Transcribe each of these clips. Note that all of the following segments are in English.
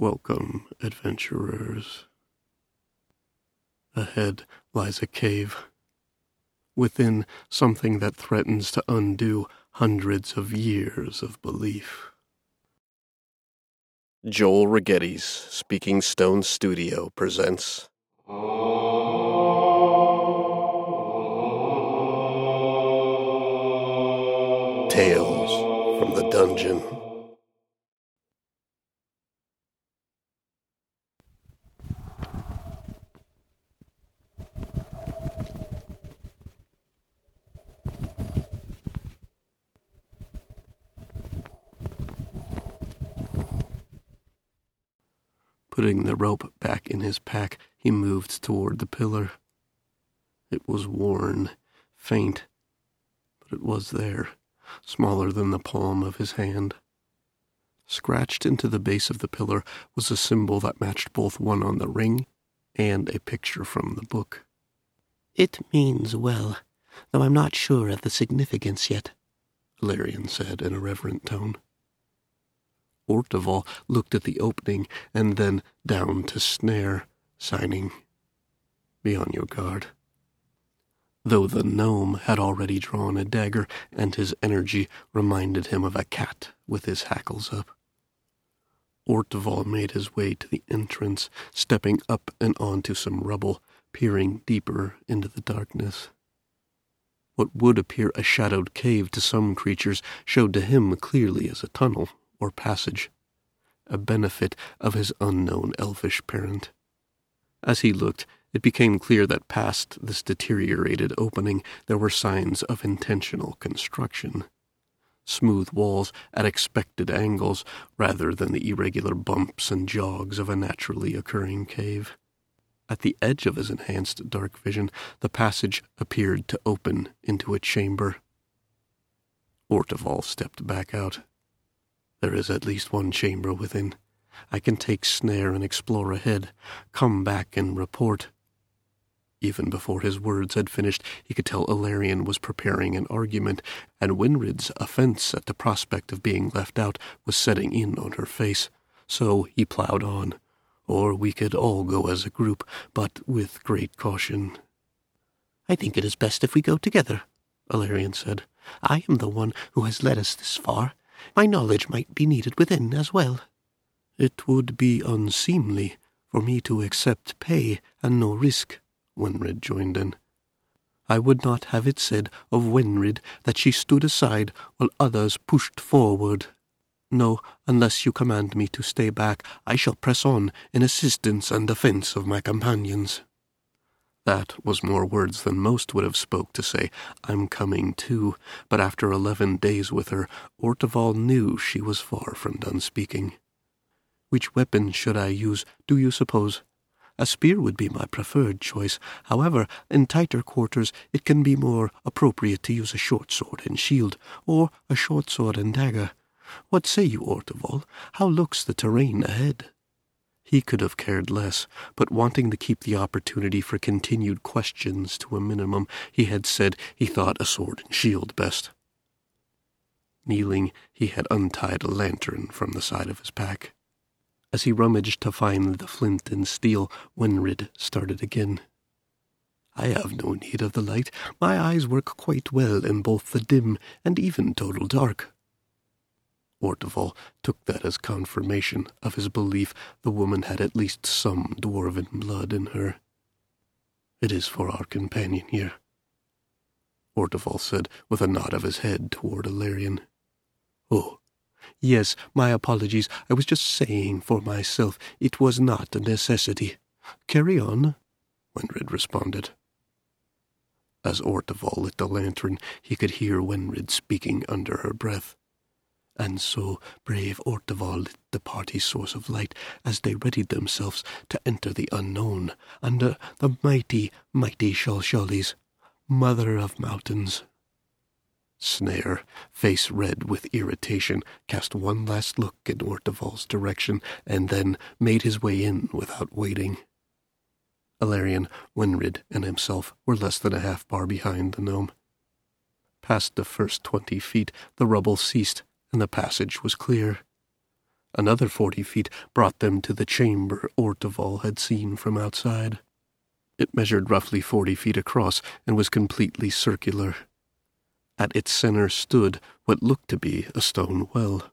Welcome, adventurers. Ahead lies a cave. Within, something that threatens to undo hundreds of years of belief. Joel Rigetti's Speaking Stone Studio presents. Tales from the Dungeon. Putting the rope back in his pack, he moved toward the pillar. It was worn, faint, but it was there, smaller than the palm of his hand. Scratched into the base of the pillar was a symbol that matched both one on the ring and a picture from the book. It means well, though I'm not sure of the significance yet, Ilarion said in a reverent tone. Orteval looked at the opening and then down to Snare, signing, Be on your guard. Though the gnome had already drawn a dagger, and his energy reminded him of a cat with his hackles up. Orteval made his way to the entrance, stepping up and onto some rubble, peering deeper into the darkness. What would appear a shadowed cave to some creatures showed to him clearly as a tunnel or passage, a benefit of his unknown elfish parent. As he looked, it became clear that past this deteriorated opening there were signs of intentional construction. Smooth walls at expected angles rather than the irregular bumps and jogs of a naturally occurring cave. At the edge of his enhanced dark vision, the passage appeared to open into a chamber. Orteval stepped back out. There is at least one chamber within. I can take snare and explore ahead, come back and report. Even before his words had finished, he could tell Ilarion was preparing an argument, and Winrid's offense at the prospect of being left out was setting in on her face. So he plowed on. Or we could all go as a group, but with great caution. I think it is best if we go together, Ilarion said. I am the one who has led us this far. My knowledge might be needed within as well. It would be unseemly for me to accept pay and no risk, Winrid joined in. I would not have it said of Winrid that she stood aside while others pushed forward. No, unless you command me to stay back, I shall press on in assistance and defence of my companions. That was more words than most would have spoke to say, I'm coming too, but after eleven days with her, Orteval knew she was far from done speaking. Which weapon should I use, do you suppose? A spear would be my preferred choice. However, in tighter quarters, it can be more appropriate to use a short sword and shield, or a short sword and dagger. What say you, Orteval? How looks the terrain ahead? He could have cared less, but wanting to keep the opportunity for continued questions to a minimum, he had said he thought a sword and shield best. Kneeling, he had untied a lantern from the side of his pack. As he rummaged to find the flint and steel, Winrid started again. I have no need of the light. My eyes work quite well in both the dim and even total dark. Orteval took that as confirmation of his belief the woman had at least some dwarven blood in her. It is for our companion here, Orteval said with a nod of his head toward Ilarion. Oh, yes, my apologies. I was just saying for myself it was not a necessity. Carry on, Winrid responded. As Orteval lit the lantern, he could hear Winrid speaking under her breath. And so brave Orteval lit the party's source of light as they readied themselves to enter the unknown under the mighty, mighty Shalshalis, mother of mountains. Snare, face red with irritation, cast one last look in Orteval's direction and then made his way in without waiting. Ilarion, Winrid, and himself were less than a half bar behind the gnome. Past the first twenty feet, the rubble ceased, and the passage was clear. Another forty feet brought them to the chamber Orteval had seen from outside. It measured roughly forty feet across and was completely circular. At its center stood what looked to be a stone well.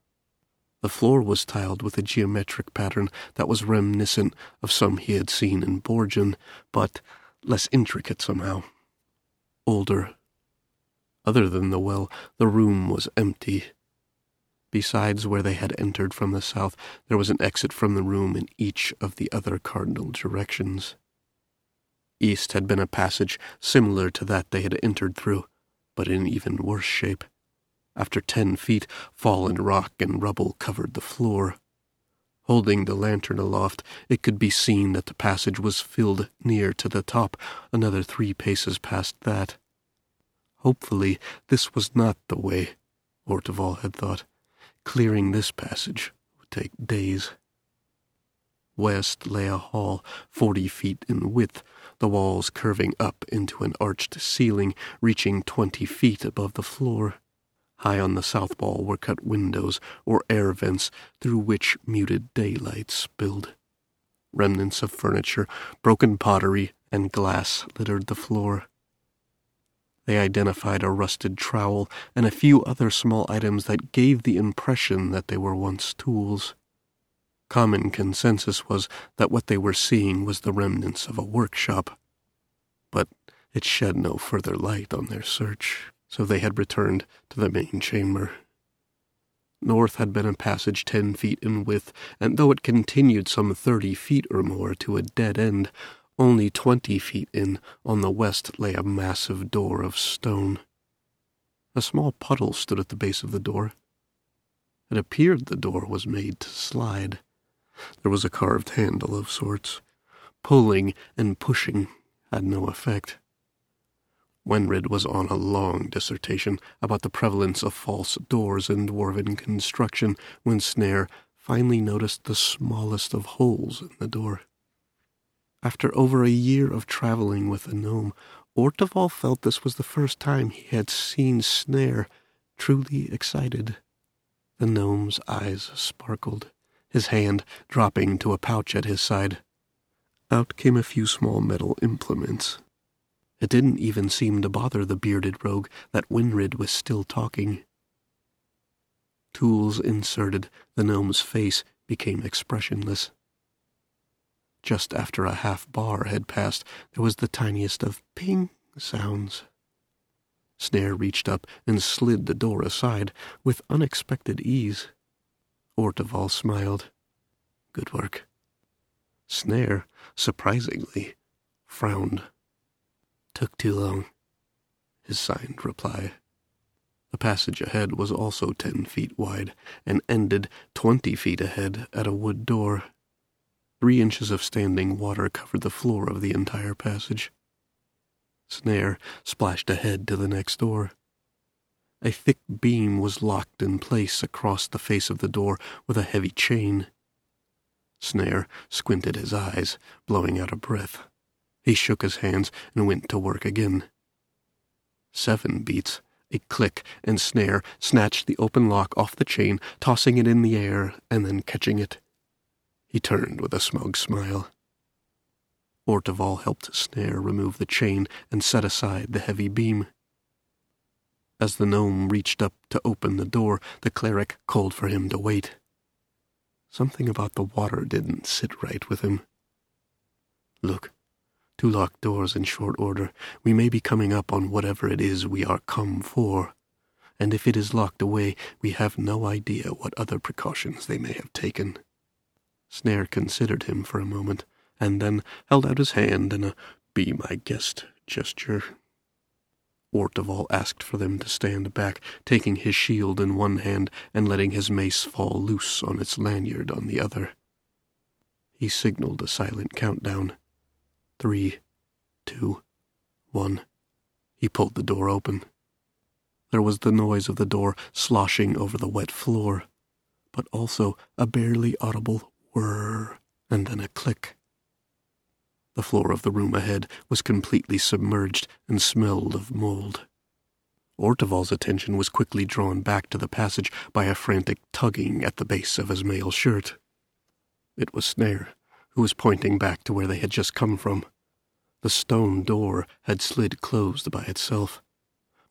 The floor was tiled with a geometric pattern that was reminiscent of some he had seen in Borgen, but less intricate somehow. Older. Other than the well, the room was empty. Besides where they had entered from the south, there was an exit from the room in each of the other cardinal directions. East had been a passage similar to that they had entered through, but in even worse shape. After ten feet, fallen rock and rubble covered the floor. Holding the lantern aloft, it could be seen that the passage was filled near to the top, another three paces past that. Hopefully, this was not the way, Orteval had thought. Clearing this passage would take days. West lay a hall forty feet in width, the walls curving up into an arched ceiling reaching twenty feet above the floor. High on the south wall were cut windows or air vents through which muted daylight spilled. Remnants of furniture, broken pottery, and glass littered the floor. They identified a rusted trowel and a few other small items that gave the impression that they were once tools. Common consensus was that what they were seeing was the remnants of a workshop. But it shed no further light on their search, so they had returned to the main chamber. North had been a passage ten feet in width, and though it continued some thirty feet or more to a dead end, only twenty feet in, on the west, lay a massive door of stone. A small puddle stood at the base of the door. It appeared the door was made to slide. There was a carved handle of sorts. Pulling and pushing had no effect. Wenred was on a long dissertation about the prevalence of false doors in dwarven construction when Snare finally noticed the smallest of holes in the door. After over a year of traveling with the gnome, Orteval felt this was the first time he had seen Snare truly excited. The gnome's eyes sparkled, his hand dropping to a pouch at his side. Out came a few small metal implements. It didn't even seem to bother the bearded rogue that Winrid was still talking. Tools inserted, the gnome's face became expressionless. Just after a half bar had passed, there was the tiniest of ping sounds. Snare reached up and slid the door aside with unexpected ease. Orteval smiled. Good work. Snare, surprisingly, frowned. Took too long. His signed reply. The passage ahead was also ten feet wide and ended twenty feet ahead at a wood door. Three inches of standing water covered the floor of the entire passage. Snare splashed ahead to the next door. A thick beam was locked in place across the face of the door with a heavy chain. Snare squinted his eyes, blowing out a breath. He shook his hands and went to work again. Seven beats, a click, and Snare snatched the open lock off the chain, tossing it in the air and then catching it. He turned with a smug smile. Orteval helped Snare remove the chain and set aside the heavy beam. As the gnome reached up to open the door, the cleric called for him to wait. Something about the water didn't sit right with him. Look, two locked doors in short order. We may be coming up on whatever it is we are come for. And if it is locked away, we have no idea what other precautions they may have taken. Snare considered him for a moment, and then held out his hand in a be my guest gesture. Orteval asked for them to stand back, taking his shield in one hand and letting his mace fall loose on its lanyard on the other. He signaled a silent countdown. Three, two, one. He pulled the door open. There was the noise of the door sloshing over the wet floor, but also a barely audible whir, and then a click. The floor of the room ahead was completely submerged and smelled of mold. Orteval's attention was quickly drawn back to the passage by a frantic tugging at the base of his mail shirt. It was Snare, who was pointing back to where they had just come from. The stone door had slid closed by itself.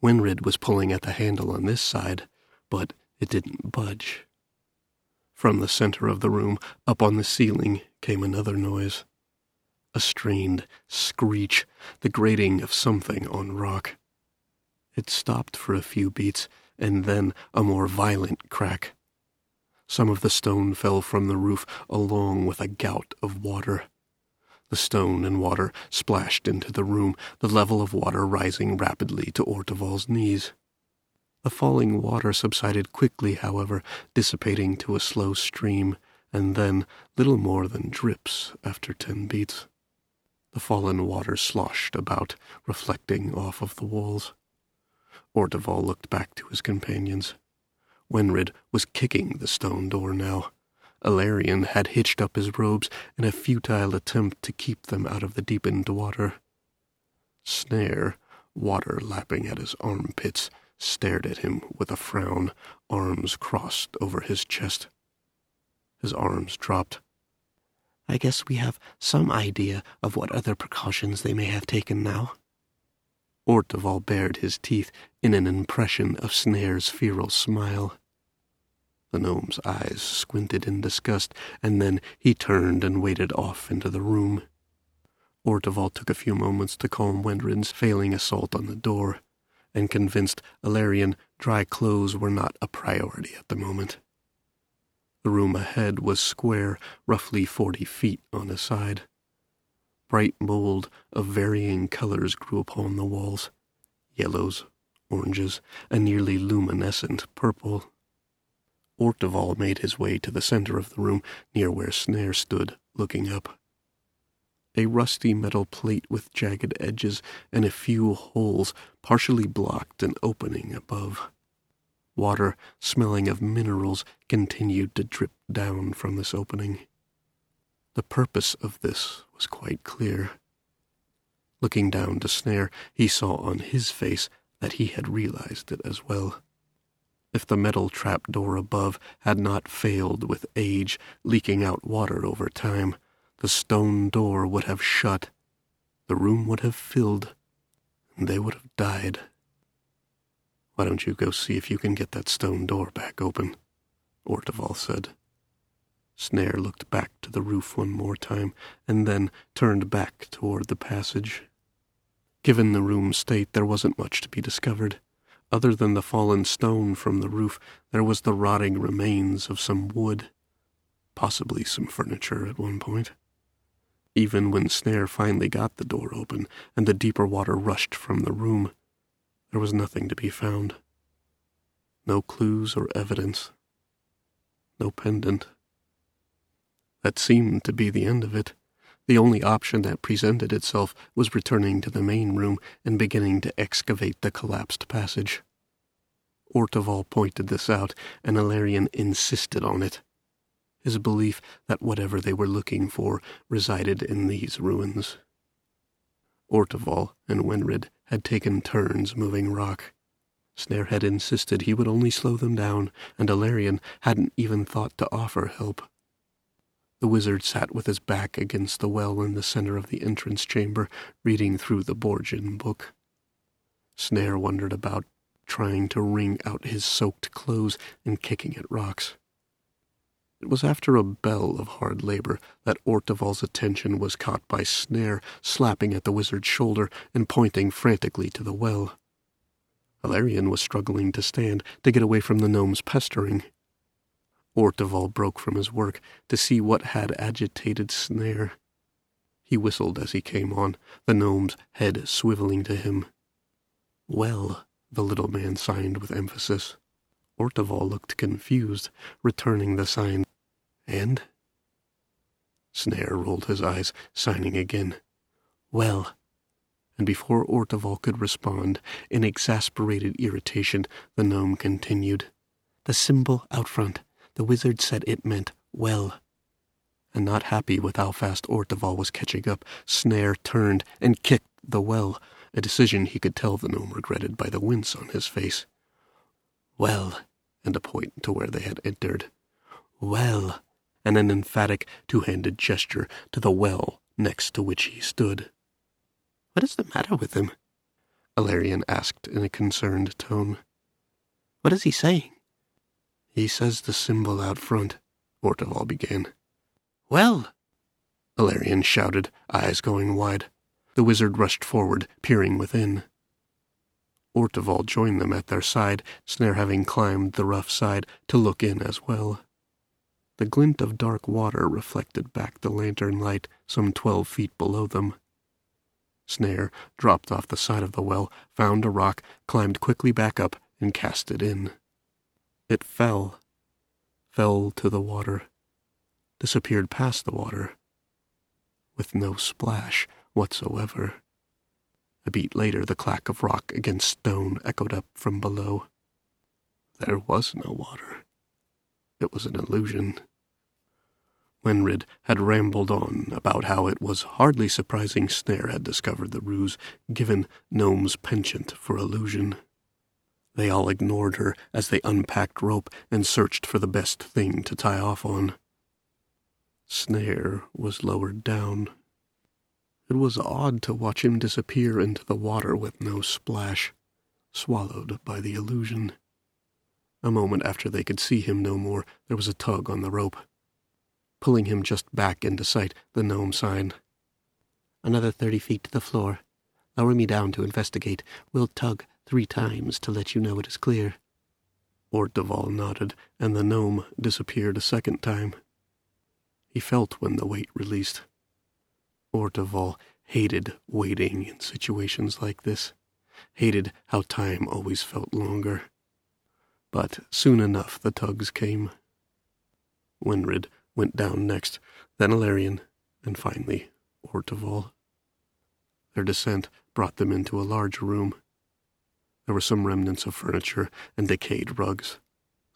Winred was pulling at the handle on this side, but it didn't budge. From the center of the room, up on the ceiling, came another noise. A strained screech, the grating of something on rock. It stopped for a few beats, and then a more violent crack. Some of the stone fell from the roof along with a gout of water. The stone and water splashed into the room, the level of water rising rapidly to Orteval's knees. The falling water subsided quickly, however, dissipating to a slow stream, and then little more than drips after ten beats. The fallen water sloshed about, reflecting off of the walls. Orteval looked back to his companions. Wenred was kicking the stone door now. Alarion had hitched up his robes in a futile attempt to keep them out of the deepened water. Snare, water lapping at his armpits, stared at him with a frown, arms crossed over his chest. His arms dropped. I guess we have some idea of what other precautions they may have taken now. Orteval bared his teeth in an impression of Snare's feral smile. The gnome's eyes squinted in disgust, and then he turned and waded off into the room. Orteval took a few moments to calm Wendrin's failing assault on the door, and convinced Alarion dry clothes were not a priority at the moment. The room ahead was square, roughly forty feet on a side. Bright mold of varying colors grew upon the walls yellows, oranges, a nearly luminescent purple. Orteval made his way to the center of the room, near where Snare stood, looking up. A rusty metal plate with jagged edges and a few holes partially blocked an opening above. Water, smelling of minerals, continued to drip down from this opening. The purpose of this was quite clear. Looking down to Snare, he saw on his face that he had realized it as well. If the metal trap door above had not failed with age, leaking out water over time, the stone door would have shut, the room would have filled, and they would have died. Why don't you go see if you can get that stone door back open? Orteval said. Snare looked back to the roof one more time, and then turned back toward the passage. Given the room's state, there wasn't much to be discovered. Other than the fallen stone from the roof, there was the rotting remains of some wood, possibly some furniture at one point. Even when Snare finally got the door open and the deeper water rushed from the room, there was nothing to be found. No clues or evidence. No pendant. That seemed to be the end of it. The only option that presented itself was returning to the main room and beginning to excavate the collapsed passage. Orteval pointed this out, and Alarion insisted on it. His belief that whatever they were looking for resided in these ruins. Orteval and Wenred had taken turns moving rock. Snare had insisted he would only slow them down, and Alarion hadn't even thought to offer help. The wizard sat with his back against the well in the center of the entrance chamber, reading through the Borgian book. Snare wandered about, trying to wring out his soaked clothes and kicking at rocks. It was after a bell of hard labor that Orteval's attention was caught by Snare slapping at the wizard's shoulder and pointing frantically to the well. Alarion was struggling to stand to get away from the gnome's pestering. Orteval broke from his work to see what had agitated Snare. He whistled as he came on, the gnome's head swiveling to him. Well, the little man signed with emphasis. Orteval looked confused, returning the sign. And? Snare rolled his eyes, signing again. Well. And before Orteval could respond, in exasperated irritation, the gnome continued. The symbol out front. The wizard said it meant well. And not happy with how fast Orteval was catching up, Snare turned and kicked the well. a decision he could tell the gnome regretted by the wince on his face. Well, and a point to where they had entered. Well, and an emphatic two-handed gesture to the well next to which he stood. What is the matter with him? Alarion asked in a concerned tone. What is he saying? He says the symbol out front, Orteval began. Well, Alarion shouted, eyes going wide. The wizard rushed forward, peering within. Orteval joined them at their side, Snare having climbed the rough side to look in as well. The glint of dark water reflected back the lantern light some twelve feet below them. Snare dropped off the side of the well, found a rock, climbed quickly back up, and cast it in. It fell, fell to the water, disappeared past the water, with no splash whatsoever. A beat later, the clack of rock against stone echoed up from below. There was no water. It was an illusion. Wenred had rambled on about how it was hardly surprising Snare had discovered the ruse, given Gnome's penchant for illusion. They all ignored her as they unpacked rope and searched for the best thing to tie off on. Snare was lowered down. It was odd to watch him disappear into the water with no splash, swallowed by the illusion. A moment after they could see him no more, there was a tug on the rope. Pulling him just back into sight, the gnome signed. Another thirty feet to the floor. Lower me down to investigate. We'll tug three times to let you know it is clear. Orteval nodded, and the gnome disappeared a second time. He felt when the weight released. Orteval hated waiting in situations like this, hated how time always felt longer. But soon enough the tugs came. Wenred went down next, then Alarion, and finally Orteval. Their descent brought them into a large room. There were some remnants of furniture and decayed rugs.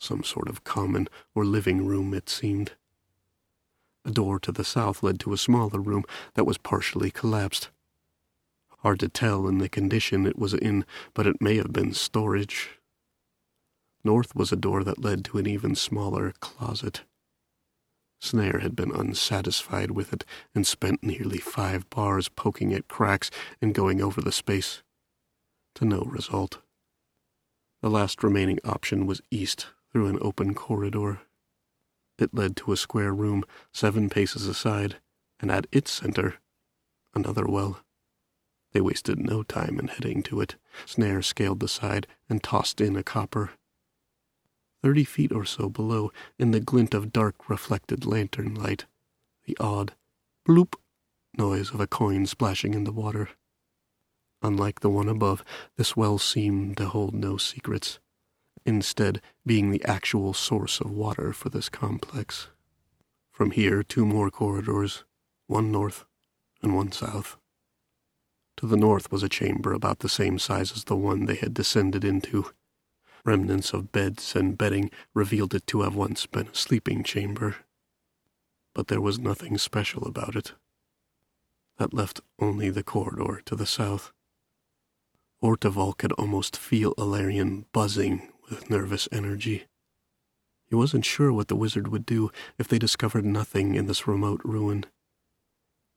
Some sort of common or living room, it seemed. A door to the south led to a smaller room that was partially collapsed. Hard to tell in the condition it was in, but it may have been storage. North was a door that led to an even smaller closet. Snare had been unsatisfied with it and spent nearly five bars poking at cracks and going over the space to no result. The last remaining option was east through an open corridor. It led to a square room seven paces aside, and at its center, another well. They wasted no time in heading to it. Snare scaled the side and tossed in a copper. Thirty feet or so below, in the glint of dark reflected lantern light, the odd bloop noise of a coin splashing in the water. Unlike the one above, this well seemed to hold no secrets, instead being the actual source of water for this complex. From here, two more corridors, one north and one south. To the north was a chamber about the same size as the one they had descended into. Remnants of beds and bedding revealed it to have once been a sleeping chamber. But there was nothing special about it. That left only the corridor to the south. Orteval could almost feel Alarion buzzing with nervous energy. He wasn't sure what the wizard would do if they discovered nothing in this remote ruin.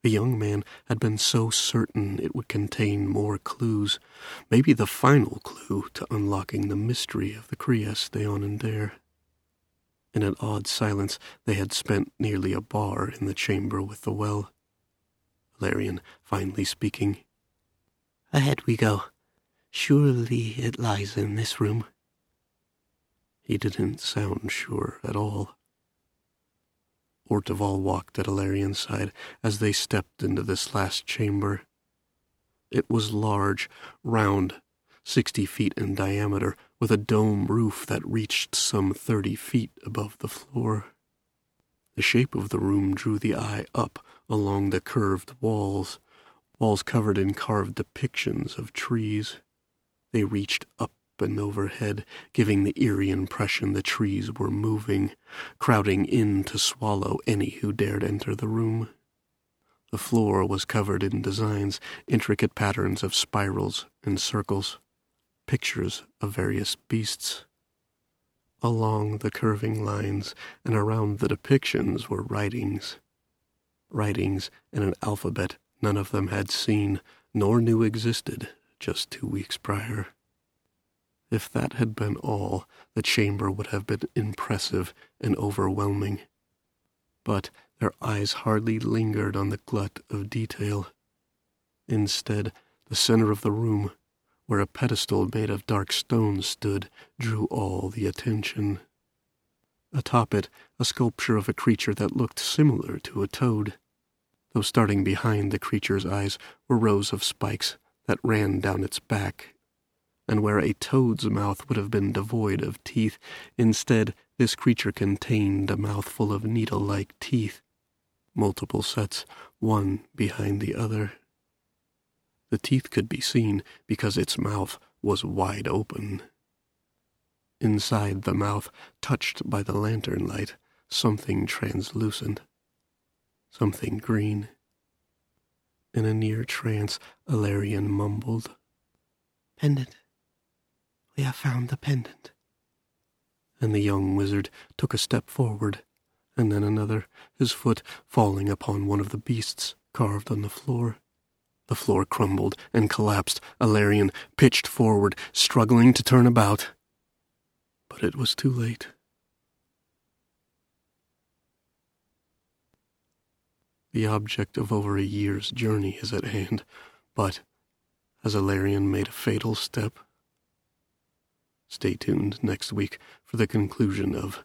The young man had been so certain it would contain more clues, maybe the final clue to unlocking the mystery of the Crias and Onender. In an odd silence, they had spent nearly a bar in the chamber with the well. Alarion finally speaking. Ahead we go. Surely it lies in this room. He didn't sound sure at all. Orteval walked at Alarion's side as they stepped into this last chamber. It was large, round, sixty feet in diameter, with a dome roof that reached some thirty feet above the floor. The shape of the room drew the eye up along the curved walls, walls covered in carved depictions of trees. They reached up and overhead, giving the eerie impression the trees were moving, crowding in to swallow any who dared enter the room. The floor was covered in designs, intricate patterns of spirals and circles, pictures of various beasts. Along the curving lines and around the depictions were writings. Writings in an alphabet none of them had seen nor knew existed just two weeks prior. If that had been all, the chamber would have been impressive and overwhelming. But their eyes hardly lingered on the glut of detail. Instead, the center of the room, where a pedestal made of dark stone stood, drew all the attention. Atop it, a sculpture of a creature that looked similar to a toad, though starting behind the creature's eyes were rows of spikes that ran down its back and where a toad's mouth would have been devoid of teeth, instead this creature contained a mouthful of needle-like teeth, multiple sets, one behind the other. The teeth could be seen because its mouth was wide open. Inside the mouth, touched by the lantern light, something translucent, something green. In a near trance, Alarion mumbled, Pendant. We have found the pendant. And the young wizard took a step forward, and then another, his foot falling upon one of the beasts carved on the floor. The floor crumbled and collapsed. Alarion pitched forward, struggling to turn about. But it was too late. The object of over a year's journey is at hand, but as Alarion made a fatal step, Stay tuned next week for the conclusion of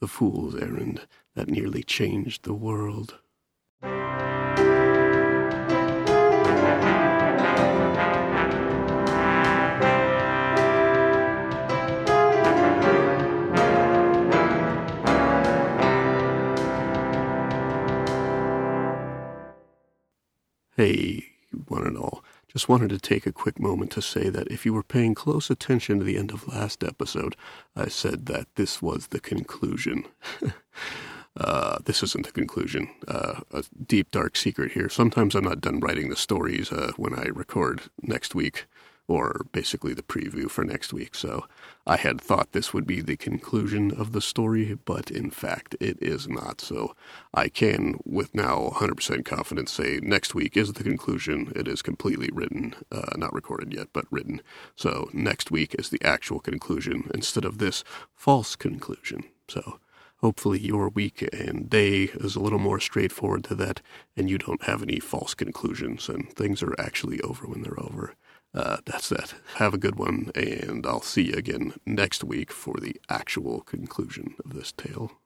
The Fool's Errand that nearly changed the world. Hey, one and all. Just wanted to take a quick moment to say that if you were paying close attention to the end of last episode, I said that this was the conclusion. uh, this isn't the conclusion. Uh, a deep, dark secret here. Sometimes I'm not done writing the stories uh, when I record next week or basically the preview for next week. So I had thought this would be the conclusion of the story, but in fact it is not. So I can, with now 100% confidence, say next week is the conclusion. It is completely written, uh, not recorded yet, but written. So next week is the actual conclusion instead of this false conclusion. So hopefully your week and day is a little more straightforward to that, and you don't have any false conclusions, and things are actually over when they're over. Uh, that's that. Have a good one, and I'll see you again next week for the actual conclusion of this tale.